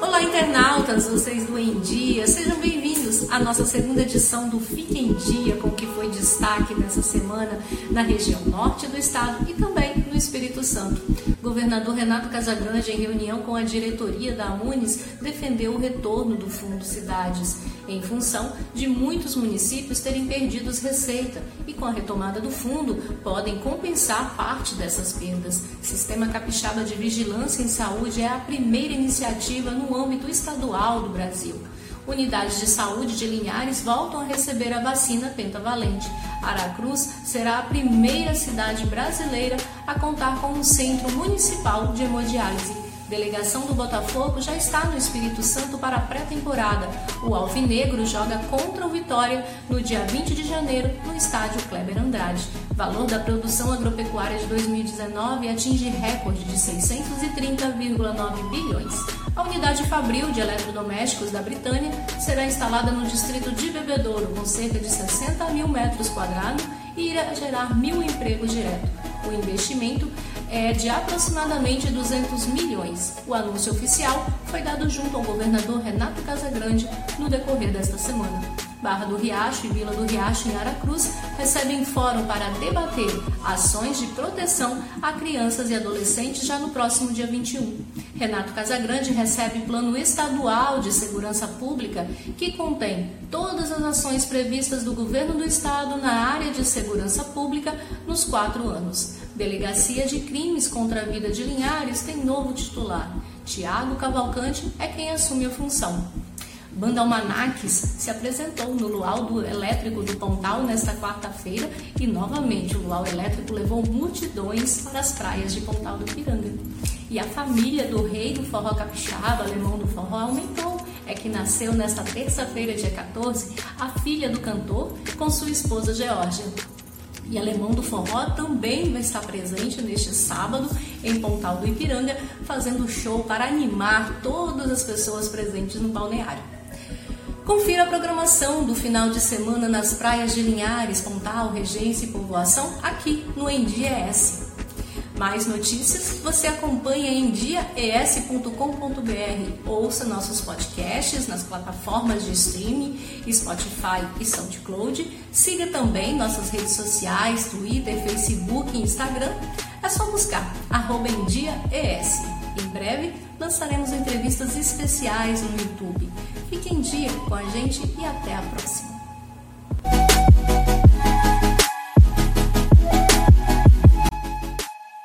Olá, internautas, vocês do Em Dia, sejam bem-vindos à nossa segunda edição do Fique em Dia, com o que foi destaque nessa semana na região norte do estado e também no Espírito Santo. Governador Renato Casagrande, em reunião com a diretoria da Unis, defendeu o retorno do Fundo Cidades, em função de muitos municípios terem perdido receita com a retomada do fundo, podem compensar parte dessas perdas. O Sistema Capixaba de Vigilância em Saúde é a primeira iniciativa no âmbito estadual do Brasil. Unidades de saúde de Linhares voltam a receber a vacina pentavalente. Aracruz será a primeira cidade brasileira a contar com um centro municipal de hemodiálise. Delegação do Botafogo já está no Espírito Santo para a pré-temporada. O Alvinegro joga contra o Vitória no dia 20 de janeiro no estádio Kleber Andrade. Valor da produção agropecuária de 2019 atinge recorde de 630,9 bilhões. A unidade Fabril de eletrodomésticos da Britânia será instalada no distrito de Bebedouro, com cerca de 60 mil metros quadrados e irá gerar mil empregos diretos. O investimento é de aproximadamente 200 milhões. O anúncio oficial foi dado junto ao governador Renato Casagrande no decorrer desta semana. Barra do Riacho e Vila do Riacho em Aracruz recebem fórum para debater ações de proteção a crianças e adolescentes já no próximo dia 21. Renato Casagrande recebe plano estadual de segurança pública que contém todas as ações previstas do governo do estado na área de segurança pública nos quatro anos. Delegacia de Crimes contra a Vida de Linhares tem novo titular. Tiago Cavalcante é quem assume a função. Banda Almanacs se apresentou no Luau do Elétrico do Pontal nesta quarta-feira e novamente o Luau Elétrico levou multidões para as praias de Pontal do Piranga. E a família do rei do forró capixaba, alemão do forró, aumentou. É que nasceu nesta terça-feira, dia 14, a filha do cantor com sua esposa Georgia. E Alemão do Forró também vai estar presente neste sábado em Pontal do Ipiranga, fazendo show para animar todas as pessoas presentes no balneário. Confira a programação do final de semana nas praias de Linhares, Pontal, Regência e Povoação aqui no EndiaES. Mais notícias você acompanha em diaes.com.br. Ouça nossos podcasts nas plataformas de streaming, Spotify e SoundCloud. Siga também nossas redes sociais, Twitter, Facebook e Instagram. É só buscar arroba em diaes. Em breve lançaremos entrevistas especiais no YouTube. Fique em dia com a gente e até a próxima.